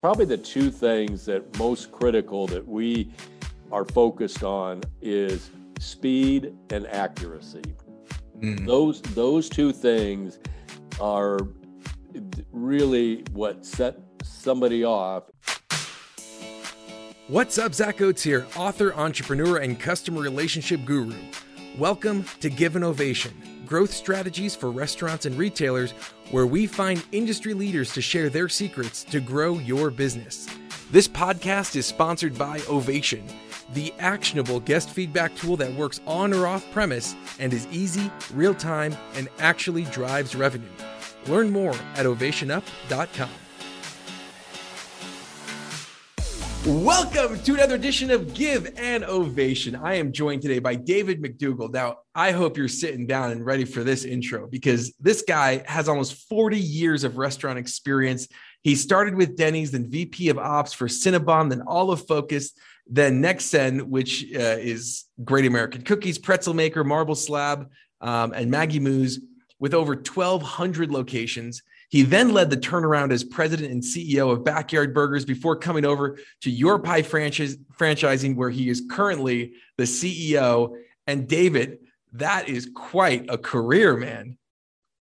Probably the two things that most critical that we are focused on is speed and accuracy. Mm. Those those two things are really what set somebody off. What's up, Zach Oates here, author, entrepreneur, and customer relationship guru. Welcome to Give an Ovation growth strategies for restaurants and retailers, where we find industry leaders to share their secrets to grow your business. This podcast is sponsored by Ovation, the actionable guest feedback tool that works on or off premise and is easy, real time, and actually drives revenue. Learn more at ovationup.com. Welcome to another edition of Give an Ovation. I am joined today by David McDougall. Now, I hope you're sitting down and ready for this intro because this guy has almost 40 years of restaurant experience. He started with Denny's, then VP of Ops for Cinnabon, then All of Focus, then NexCen, which uh, is Great American Cookies, Pretzel Maker, Marble Slab, um, and Maggie Moo's, with over 1,200 locations. He then led the turnaround as president and CEO of Backyard Burgers before coming over to Your Pie franchise, franchising, where he is currently the CEO. And David, that is quite a career, man.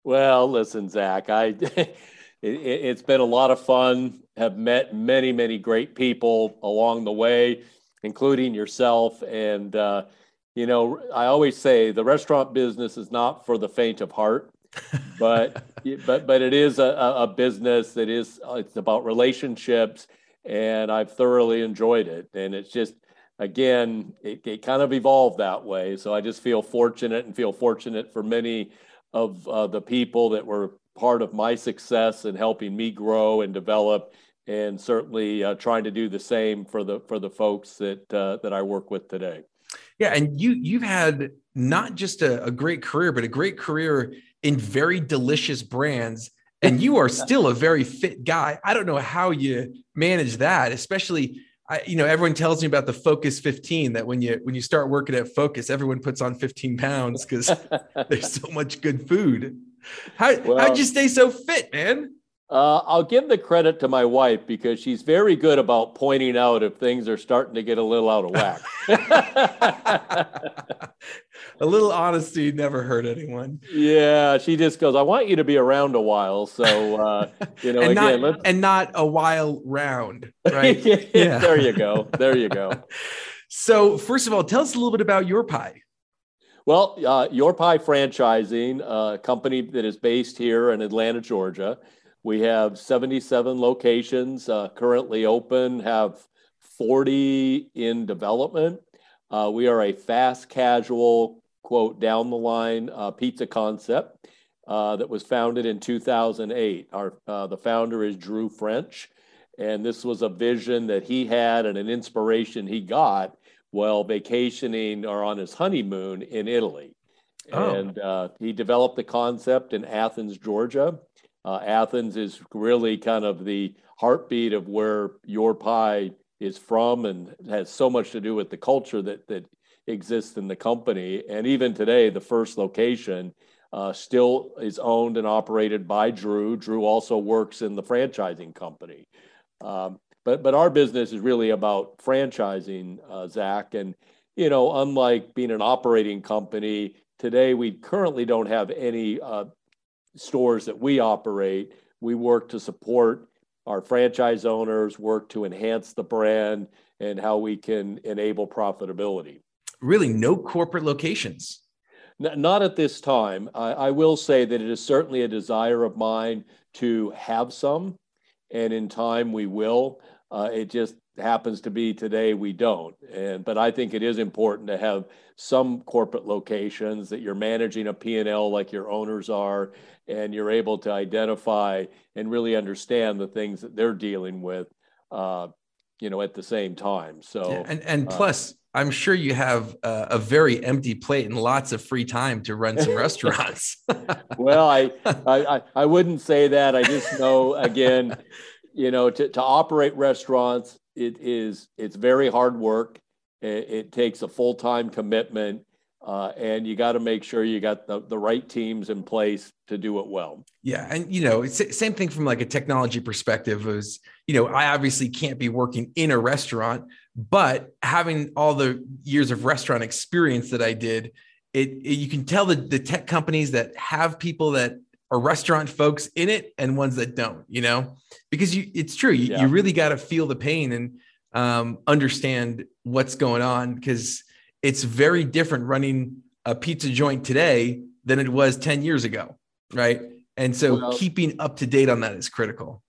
Well, listen, Zach, I it, has been a lot of fun. Have met many, many great people along the way, including yourself. And uh, you know, I always say the restaurant business is not for the faint of heart but but but it is a, a business that is it's about relationships, and I've thoroughly enjoyed it. And it's just again, it, it kind of evolved that way. So I just feel fortunate and feel fortunate for many of uh, the people that were part of my success and helping me grow and develop and certainly uh, trying to do the same for the for the folks that uh, that I work with today. Yeah, and you you've had not just a, a, great career, but a great career in very delicious brands and you are still a very fit guy. I don't know how you manage that especially I, you know everyone tells me about the focus 15 that when you when you start working at focus everyone puts on 15 pounds because there's so much good food. How, well, how'd you stay so fit man? Uh, I'll give the credit to my wife because she's very good about pointing out if things are starting to get a little out of whack. a little honesty never hurt anyone. Yeah, she just goes, "I want you to be around a while." So uh, you know, and again, not, and not a while round, right? yeah. There you go. There you go. so, first of all, tell us a little bit about your pie. Well, uh, Your Pie Franchising, a company that is based here in Atlanta, Georgia. We have 77 locations uh, currently open, have 40 in development. Uh, we are a fast casual, quote, down the line uh, pizza concept uh, that was founded in 2008. Our, uh, the founder is Drew French. And this was a vision that he had and an inspiration he got while vacationing or on his honeymoon in Italy. Oh. And uh, he developed the concept in Athens, Georgia. Uh, Athens is really kind of the heartbeat of where your pie is from and has so much to do with the culture that that exists in the company. And even today, the first location uh, still is owned and operated by Drew. Drew also works in the franchising company. Um, but but our business is really about franchising, uh, Zach. And you know, unlike being an operating company, today we currently don't have any uh, stores that we operate, we work to support our franchise owners, work to enhance the brand and how we can enable profitability. Really, no corporate locations. Not at this time. I, I, will say that it is certainly a desire of mine to have some, and in time we will. Uh, it just happens to be today we don't and but i think it is important to have some corporate locations that you're managing a p&l like your owners are and you're able to identify and really understand the things that they're dealing with uh, you know at the same time so yeah, and and uh, plus i'm sure you have a, a, very empty plate and lots of free time to run some restaurants well I, I i wouldn't say that i just know again you know to, to operate restaurants it is it's very hard work. It, it takes a full time commitment. Uh, and you got to make sure you got the, the right teams in place to do it well. Yeah, and you know, it's same thing from like a technology perspective. Is you know, I obviously can't be working in a restaurant, but having all the years of restaurant experience that I did, it, it you can tell the the tech companies that have people that are restaurant folks in it and ones that don't. You know, because you it's true. You, yeah. you really got to feel the pain and um, understand what's going on because it's very different running a pizza joint today than it was 10 years ago right? And so well, keeping up to date on that is critical.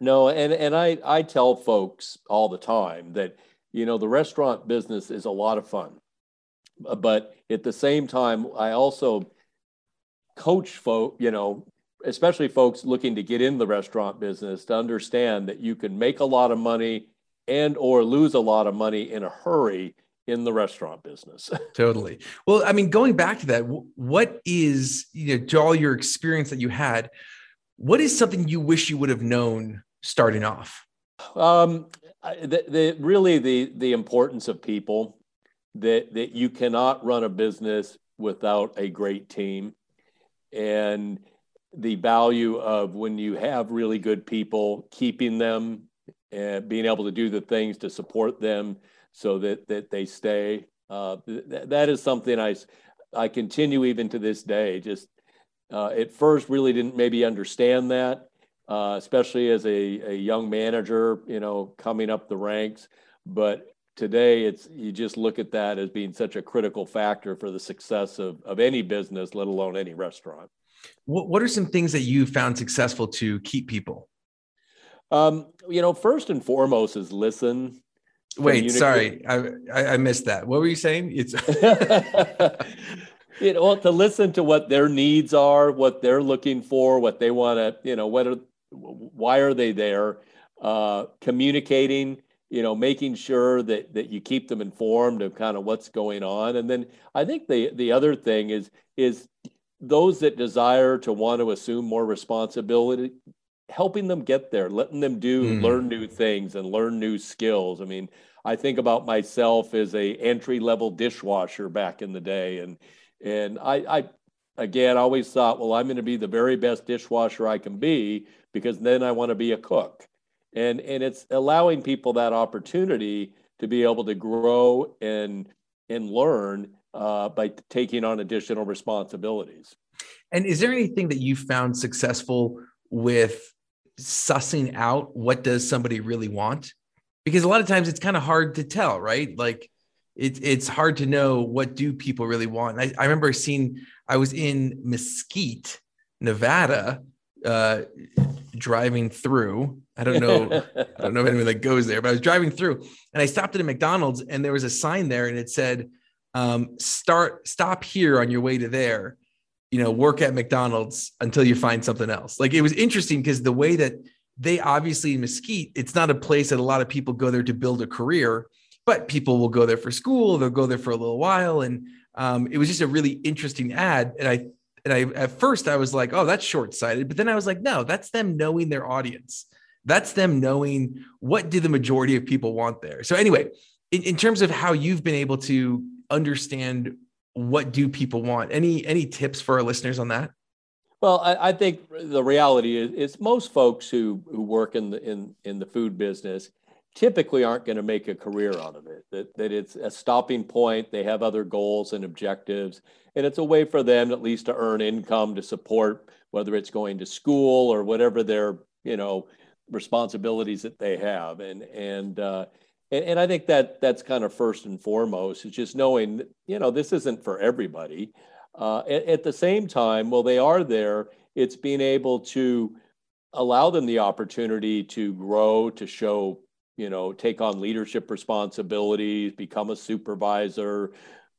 No and and i i tell folks all the time that you know the restaurant business is a lot of fun. Uh, but at the same time i also coach folk you know especially folks looking to get in the restaurant business to understand that you can make a lot of money and or lose a lot of money in a hurry in the restaurant business. totally. Well, I mean, going back to that, what is, you know, to all your experience that you had, what is something you wish you would have known starting off? Um, the, the, really the, the importance of people that, that you cannot run a business without a great team and the value of when you have really good people, keeping them and being able to do the things to support them so that that they stay. Uh, th- that is something I I continue even to this day. Just uh, at first, really didn't maybe understand that, uh, especially as a, a young manager, you know, coming up the ranks. But today, it's you just look at that as being such a critical factor for the success of of any business, let alone any restaurant. What What are some things that you found successful to keep people? Um, you know, first and foremost is listen. Wait, sorry, I, I missed that. What were you saying? It's you know, to listen to what their needs are, what they're looking for, what they want to, you know, what are, why are they there? Uh, communicating, you know, making sure that that you keep them informed of kind of what's going on, and then I think the the other thing is is those that desire to want to assume more responsibility helping them get there, letting them do mm. learn new things and learn new skills. I mean, I think about myself as a entry level dishwasher back in the day, and and I, I again always thought, well, I'm going to be the very best dishwasher I can be because then I want to be a cook, and and it's allowing people that opportunity to be able to grow and and learn uh, by taking on additional responsibilities. And is there anything that you found successful with sussing out what does somebody really want? Because a lot of times it's kind of hard to tell right? Like it, it's hard to know what do people really want. I, I remember seeing i was in mesquite nevada uh, driving through. I don't know i don't know if anyone that goes there but i was driving through and i stopped at a mcdonald's and there was a sign there and it said um, start stop here on your way to there you know, work at McDonald's until you find something else. Like it was interesting because the way that they obviously in Mesquite, it's not a place that a lot of people go there to build a career, but people will go there for school, they'll go there for a little while. And um, it was just a really interesting ad. And I and I at first I was like, oh, that's short-sighted. But then I was like, no, that's them knowing their audience. That's them knowing what do the majority of people want there. So anyway, in, in terms of how you've been able to understand what do people want? Any any tips for our listeners on that? Well, I, I think the reality is, is most folks who who work in the in in the food business typically aren't going to make a career out of it. That that it's a stopping point. They have other goals and objectives, and it's a way for them at least to earn income to support whether it's going to school or whatever their you know responsibilities that they have. And and uh, and, and I think that that's kind of first and foremost is just knowing, you know, this isn't for everybody. Uh, at, at the same time, while they are there, it's being able to allow them the opportunity to grow, to show, you know, take on leadership responsibilities, become a supervisor,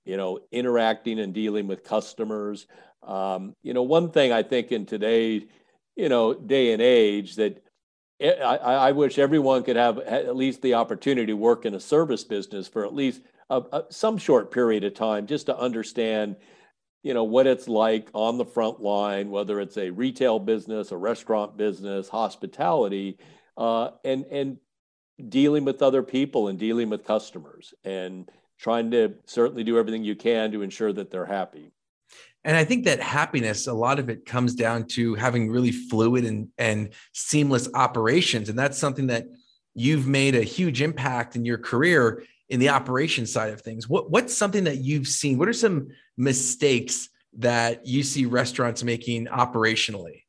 you know, interacting and dealing with customers. Um, you know, one thing I think in today's, you know, day and age that I, I, wish everyone could have at least the opportunity to work in a service business for at least a, a, some short period of time just to understand you know what it's like on the front line whether it's a retail business a restaurant business hospitality uh, and and dealing with other people and dealing with customers and trying to certainly do everything you can to ensure that they're happy. And I think that happiness, a lot of it comes down to having really fluid and, and seamless operations. And that's something that you've made a huge impact in your career in the operation side of things. What, what's something that you've seen? What are some mistakes that you see restaurants making operationally?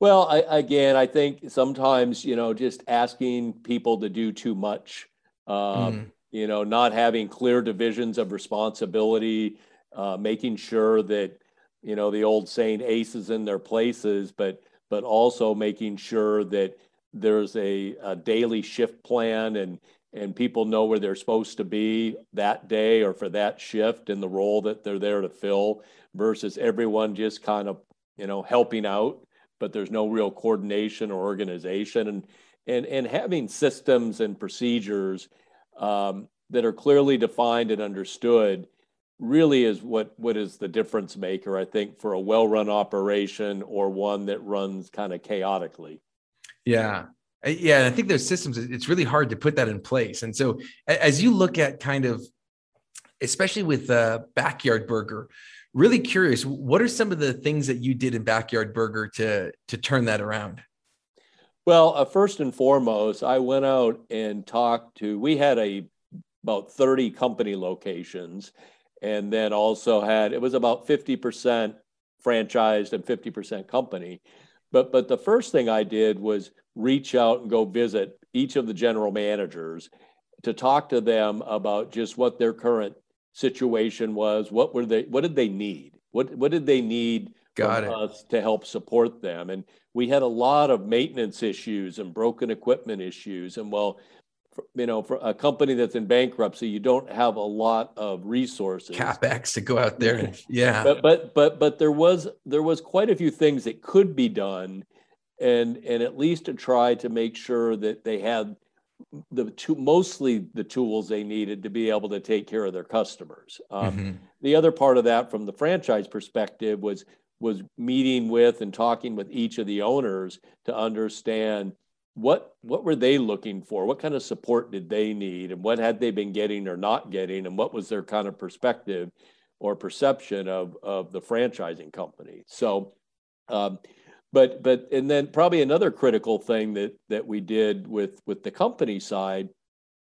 Well, I, again, I think sometimes, you know, just asking people to do too much, um, mm. you know, not having clear divisions of responsibility, uh, making sure that you know the old saying aces in their places but but also making sure that there's a, a daily shift plan and and people know where they're supposed to be that day or for that shift and the role that they're there to fill versus everyone just kind of you know helping out but there's no real coordination or organization. And and and having systems and procedures um, that are clearly defined and understood really is what what is the difference maker i think for a well-run operation or one that runs kind of chaotically? Yeah. Yeah i think those systems it's really hard to put that in place. And so as you look at kind of especially with uh, backyard burger really curious what are some of the things that you did in backyard burger to to turn that around? Well uh, first and foremost i went out and talked to we had a about 30 company locations and then also had it was about 50% franchised and 50% company. But but the first thing I did was reach out and go visit each of the general managers to talk to them about just what their current situation was. What were they? What did they need? What what did they need Got from it. us to help support them? And we had a lot of maintenance issues and broken equipment issues. And well, you know, for a company that's in bankruptcy, you don't have a lot of resources, capex to go out there. And, yeah, but but but but there was there was quite a few things that could be done, and and at least to try to make sure that they had the two mostly the tools they needed to be able to take care of their customers. Um, mm-hmm. The other part of that, from the franchise perspective, was was meeting with and talking with each of the owners to understand what what were they looking for? What kind of support did they need? And what had they been getting or not getting? And what was their kind of perspective or perception of of the franchising company? So um, but but and then probably another critical thing that that we did with with the company side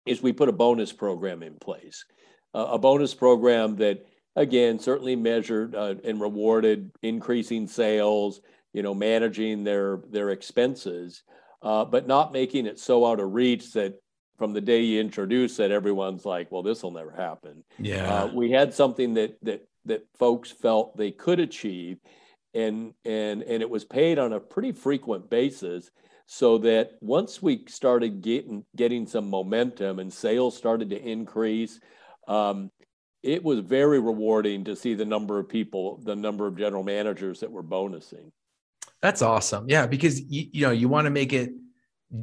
is we put a bonus program in place. Uh, a bonus program that again certainly measured uh, and rewarded increasing sales you know managing their their expenses uh, but not making it so out of reach that from the day you introduce it, everyone's like, "Well, this will never happen." Yeah, uh, we had something that that that folks felt they could achieve, and and and it was paid on a pretty frequent basis, so that once we started getting getting some momentum and sales started to increase. Um, it was very rewarding to see the number of people, the number of general managers that were bonusing. That's awesome. Yeah, because you, you know you want to make it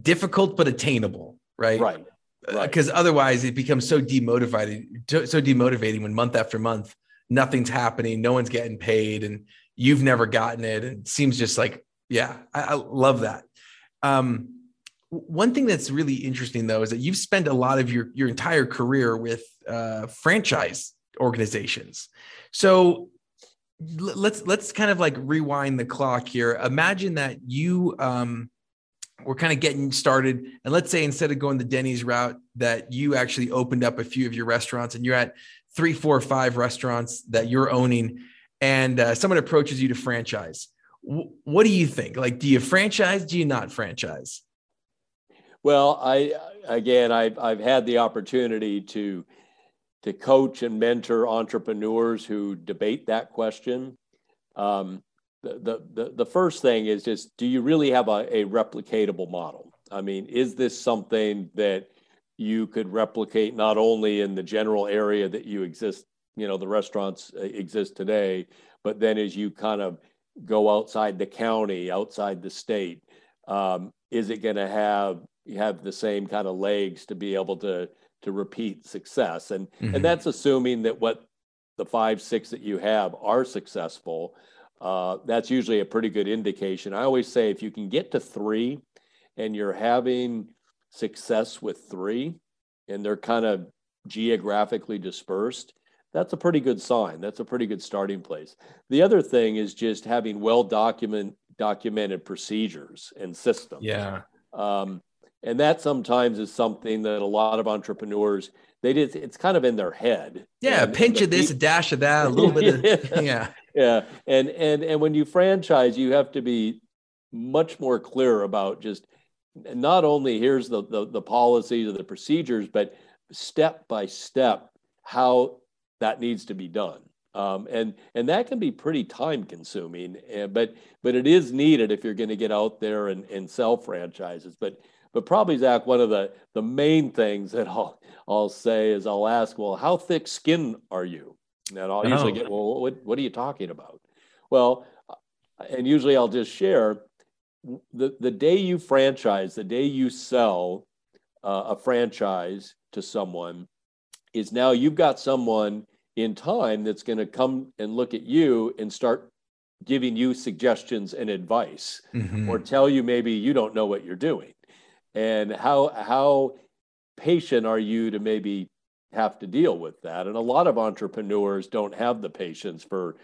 difficult but attainable, right? Right. Because right. uh, otherwise, it becomes so demotivating, so demotivating when month after month nothing's happening, no one's getting paid, and you've never gotten it. And it seems just like, yeah, I, I love that. Um, one thing that's really interesting though is that you've spent a lot of your your entire career with uh, franchise organizations. So let's let's kind of like rewind the clock here. Imagine that you um, were kind of getting started, and let's say instead of going the Denny's route, that you actually opened up a few of your restaurants, and you're at three, four, five restaurants that you're owning, and uh, someone approaches you to franchise. W- what do you think? Like, do you franchise? Do you not franchise? Well, I again, I've I've had the opportunity to to coach and mentor entrepreneurs who debate that question. Um, the, the, the first thing is just do you really have a, a replicatable model? I mean, is this something that you could replicate not only in the general area that you exist, you know, the restaurants uh, exist today, but then as you kind of go outside the county, outside the state, um, is it going to have have the same kind of legs to be able to to repeat success. And mm-hmm. and that's assuming that what the five, six that you have are successful. Uh, that's usually a pretty good indication. I always say if you can get to three and you're having success with three and they're kind of geographically dispersed, that's a pretty good sign. That's a pretty good starting place. The other thing is just having well document, documented procedures and systems. Yeah. Um, and that sometimes is something that a lot of entrepreneurs they did it's kind of in their head. Yeah and, a pinch of this a dash of that a little bit of yeah. yeah. And and and when you franchise you have to be much more clear about just not only here's the the, the policies or the procedures but step by step how that needs to be done. Um, and and that can be pretty time consuming uh, but but it is needed if you're going to get out there and, and sell franchises. But but probably Zach, one of the the main things that I'll I'll say is I'll ask, well, how thick skin are you? And I'll oh. usually get, well, what what are you talking about? Well, and usually I'll just share the the day you franchise, the day you sell uh, a franchise to someone, is now you've got someone in time that's going to come and look at you and start giving you suggestions and advice mm-hmm. or tell you maybe you don't know what you're doing and how how patient are you to maybe have to deal with that? And a lot of entrepreneurs don't have the patience for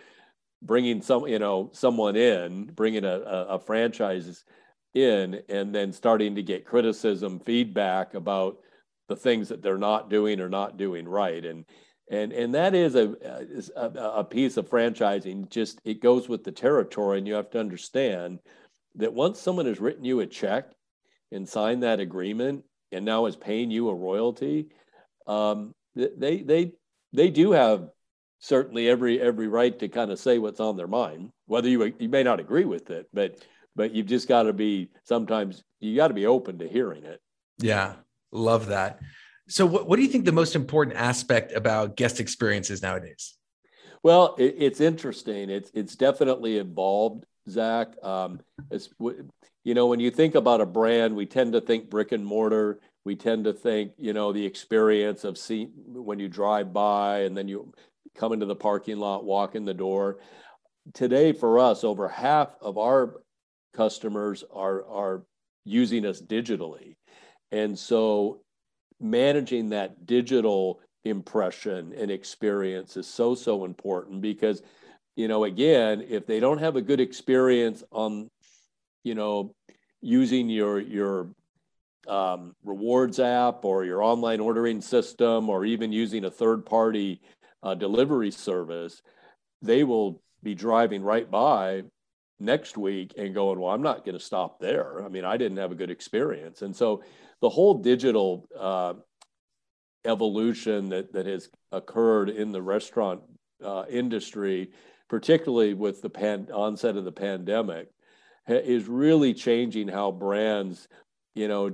bringing some you know someone in bringing a, a, franchise in and then starting to get criticism feedback about the things that they're not doing or not doing right. And and and that is a, a, a piece of franchising. Just it goes with the territory and you have to understand that once someone has written you a check and signed that agreement and now is paying you a royalty, um, they they they do have certainly every every right to kind of say what's on their mind. Whether you you may not agree with it, but but you've just got to be sometimes you got to be open to hearing it. Yeah, love that. So, what, what do you think the most important aspect about guest experiences nowadays? Well, it, it's interesting. It's it's definitely evolved, Zach. Um, it's you know, when you think about a brand, we tend to think brick and mortar. We tend to think, you know, the experience of seeing when you drive by and then you come into the parking lot, walk in the door. Today, for us, over half of our customers are are using us digitally, and so managing that digital impression and experience is so so important because you know again if they don't have a good experience on you know, using your your um, rewards app or your online ordering system or even using a third party uh, delivery service, they will be driving right by next week and going, well, I'm not going to stop there. I mean, I didn't have a good experience. And so the whole digital uh, evolution that, that has occurred in the restaurant uh, industry, particularly with the pan- onset of the pandemic, is really changing how brands, you know,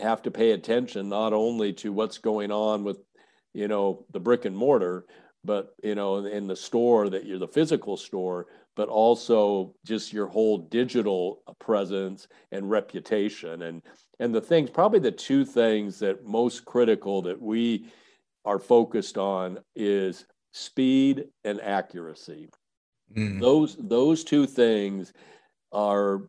have to pay attention not only to what's going on with, you know, the brick and mortar, but you know, in the store that you're the physical store, but also just your whole digital presence and reputation and and the things probably the two things that most critical that we are focused on is speed and accuracy. Mm. Those those two things are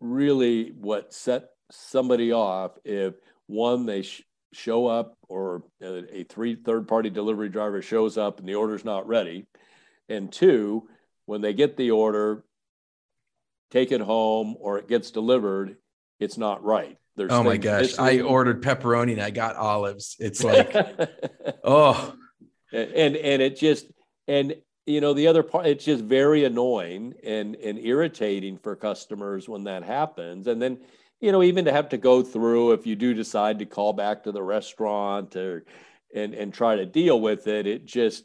really what set somebody off if one they sh- show up or a, a three third party delivery driver shows up and the order's not ready and two when they get the order take it home or it gets delivered it's not right There's oh my gosh missing. i ordered pepperoni and i got olives it's like oh and and it just and you know the other part it's just very annoying and and irritating for customers when that happens. And then you know even to have to go through if you do decide to call back to the restaurant or and and try to deal with it it just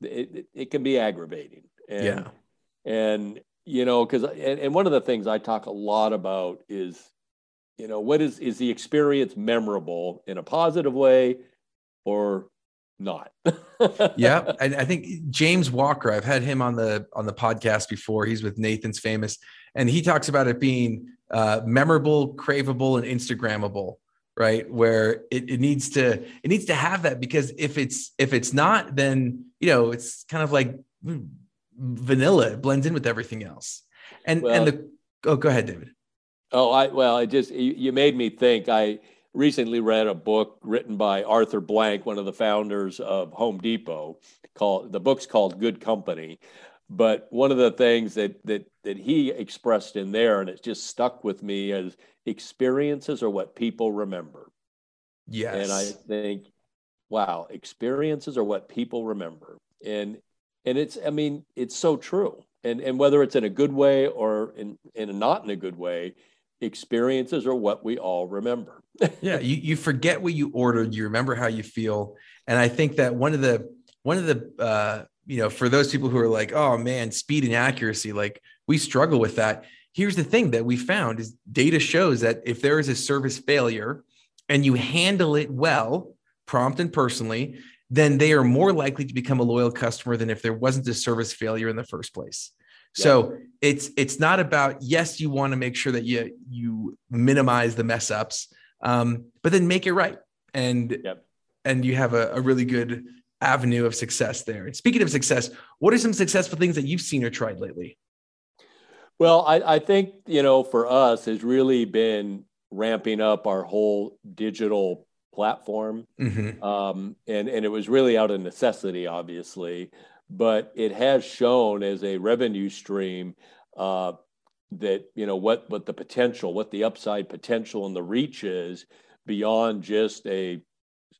it, it can be aggravating. And, yeah. and you know because and, and one of the things i talk a lot about is you know what is is the experience memorable in a positive way or not. yeah, I, I, think James Walker. I've had him on the on the podcast before. He's with Nathan's Famous, and he talks about it being uh, memorable, craveable, and Instagrammable. Right, where it, it needs to it needs to have that because if it's if it's not, then you know it's kind of like vanilla. It blends in with everything else. And well, and the oh, go ahead, David. Oh, I well, I just you, you made me think. I recently read a book written by Arthur Blank, one of the founders of Home Depot, called the book's called Good Company. But one of the things that that that he expressed in there, and it just stuck with me, is experiences are what people remember. Yes. And I think, wow, experiences are what people remember. And and it's, I mean, it's so true. And and whether it's in a good way or in in a not in a good way, experiences are what we all remember. yeah, you, you forget what you ordered, you remember how you feel. And I think that one of the one of the uh, you know, for those people who are like, oh man, speed and accuracy, like we struggle with that. Here's the thing that we found is data shows that if there is a service failure and you handle it well, prompt and personally, then they are more likely to become a loyal customer than if there wasn't a service failure in the first place. So it's it's not about yes, you want to make sure that you you minimize the mess ups, um, but then make it right, and yep. and you have a, a really good avenue of success there. And speaking of success, what are some successful things that you've seen or tried lately? Well, I, I think you know for us has really been ramping up our whole digital platform, mm-hmm. um, and and it was really out of necessity, obviously but it has shown as a revenue stream uh, that you know what what the potential, what the upside potential and the reach is beyond just a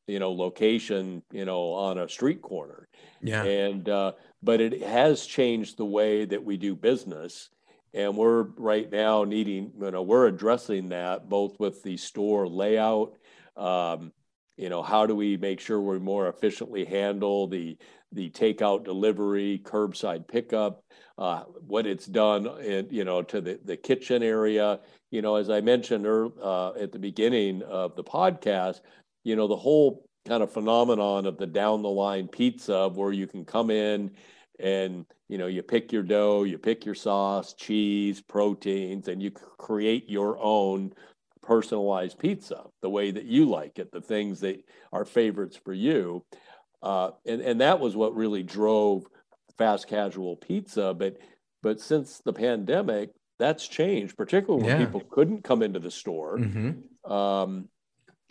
you know location you know on a street corner. Yeah, and uh, but it has changed the way that we do business. And we're right now needing, you know, we're addressing that both with the store layout, um, you know, how do we make sure we more efficiently handle the the takeout delivery, curbside pickup, uh, what it's done, in, you know, to the, the kitchen area. You know, as I mentioned uh, at the beginning of the podcast, you know, the whole kind of phenomenon of the down the line pizza where you can come in and you know you pick your dough you pick your sauce cheese proteins and you create your own personalized pizza the way that you like it the things that are favorites for you uh, and and that was what really drove fast casual pizza. But but since the pandemic, that's changed, particularly when yeah. people couldn't come into the store. Mm-hmm. Um,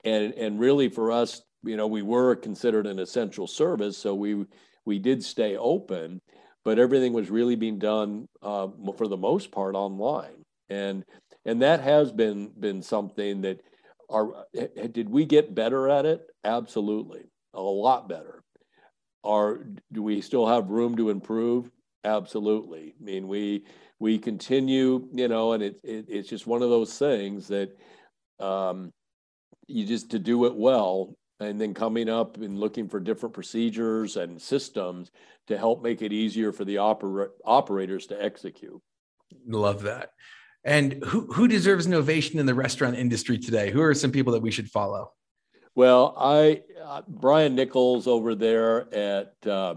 and and really for us, you know, we were considered an essential service, so we we did stay open, but everything was really being done uh, for the most part online, and and that has been been something that. Are, did we get better at it? Absolutely a lot better. Are do we still have room to improve? Absolutely. I mean, we we continue, you know, and it, it it's just one of those things that um, you just to do it well, and then coming up and looking for different procedures and systems to help make it easier for the oper- operators to execute. Love that. And who who deserves an ovation in the restaurant industry today? Who are some people that we should follow? Well, I uh, Brian Nichols over there at uh,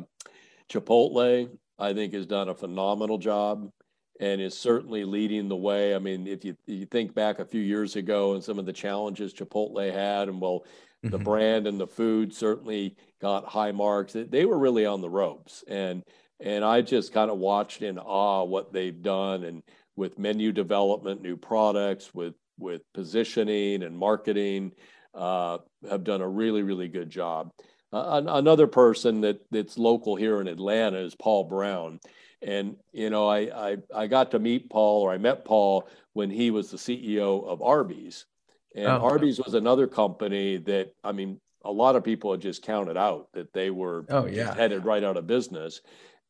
Chipotle, I think has done a phenomenal job and is certainly leading the way. I mean, if you you think back a few years ago and some of the challenges Chipotle had, and well, mm-hmm. the brand and the food certainly got high marks. They were really on the ropes, and and I just kind of watched in awe what they've done and with menu development, new products, with with positioning and marketing uh, have done a really, really good job. Uh, another person that that's local here in Atlanta is Paul Brown, and you know I, I I got to meet Paul or I met Paul when he was the CEO of Arby's, and oh. Arby's was another company that I mean a lot of people had just counted out that they were oh, yeah. headed right out of business.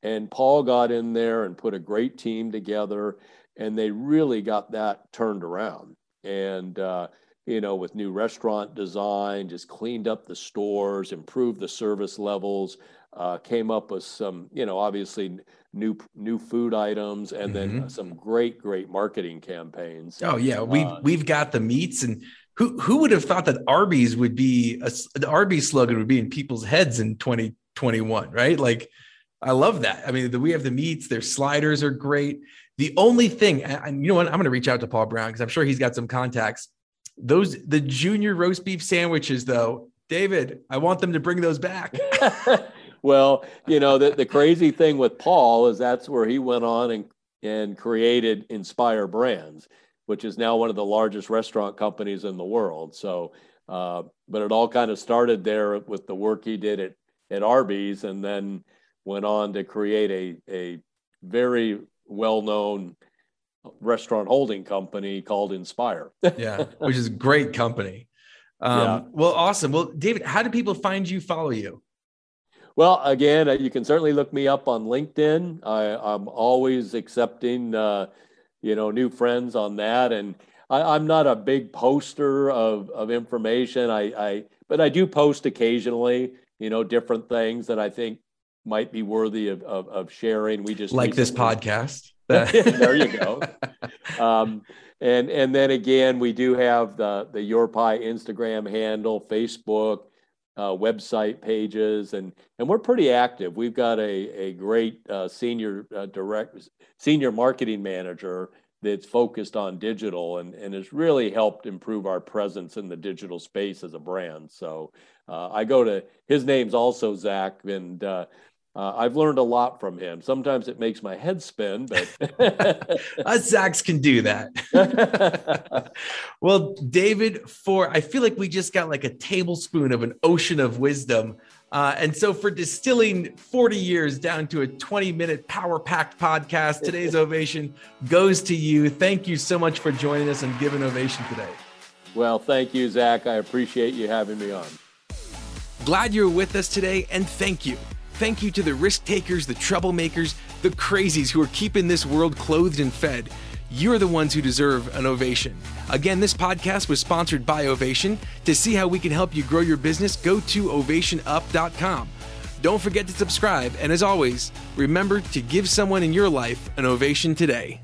And Paul got in there and put a great team together, and they really got that turned around. And uh, you know, with new restaurant design, just cleaned up the stores, improved the service levels, uh, came up with some, you know, obviously new new food items, and mm-hmm. then some great, great marketing campaigns. Oh yeah, we uh, we've got the meats, and who who would have thought that Arby's would be a, the Arby's slogan would be in people's heads in 2021, right? Like, I love that. I mean, the, we have the meats; their sliders are great. The only thing, and you know what, I'm going to reach out to Paul Brown because I'm sure he's got some contacts those the junior roast beef sandwiches, though, David, I want them to bring those back. well, you know, the, the crazy thing with Paul is that's where he went on and, and created Inspire Brands, which is now one of the largest restaurant companies in the world. So, uh, but it all kind of started there with the work he did at, at Arby's and then went on to create a, a very well known restaurant holding company called Inspire. yeah, which is a great company. Um, yeah. Well, awesome. Well, David, how do people find you, follow you? Well, again, uh, you can certainly look me up on LinkedIn. I, am always accepting, uh, you know, new friends on that. And I, am not a big poster of, of information. I, I, but I do post occasionally, you know, different things that I think might be worthy of, of, of sharing. We just like this podcast. there you go. Um, and and then again, we do have the the Your Pie Instagram handle, Facebook, uh, website pages, and and we're pretty active. We've got a a great uh, senior uh, direct senior marketing manager that's focused on digital and, and has really helped improve our presence in the digital space as a brand. So uh, I go to his name's also Zach, and uh, uh, I've learned a lot from him. Sometimes it makes my head spin, but us Zachs can do that. well, David, for I feel like we just got like a tablespoon of an ocean of wisdom. Uh, and so, for distilling 40 years down to a 20 minute power packed podcast, today's ovation goes to you. Thank you so much for joining us and giving ovation today. Well, thank you, Zach. I appreciate you having me on. Glad you're with us today, and thank you. Thank you to the risk takers, the troublemakers, the crazies who are keeping this world clothed and fed. You're the ones who deserve an ovation. Again, this podcast was sponsored by Ovation. To see how we can help you grow your business, go to ovationup.com. Don't forget to subscribe, and as always, remember to give someone in your life an ovation today.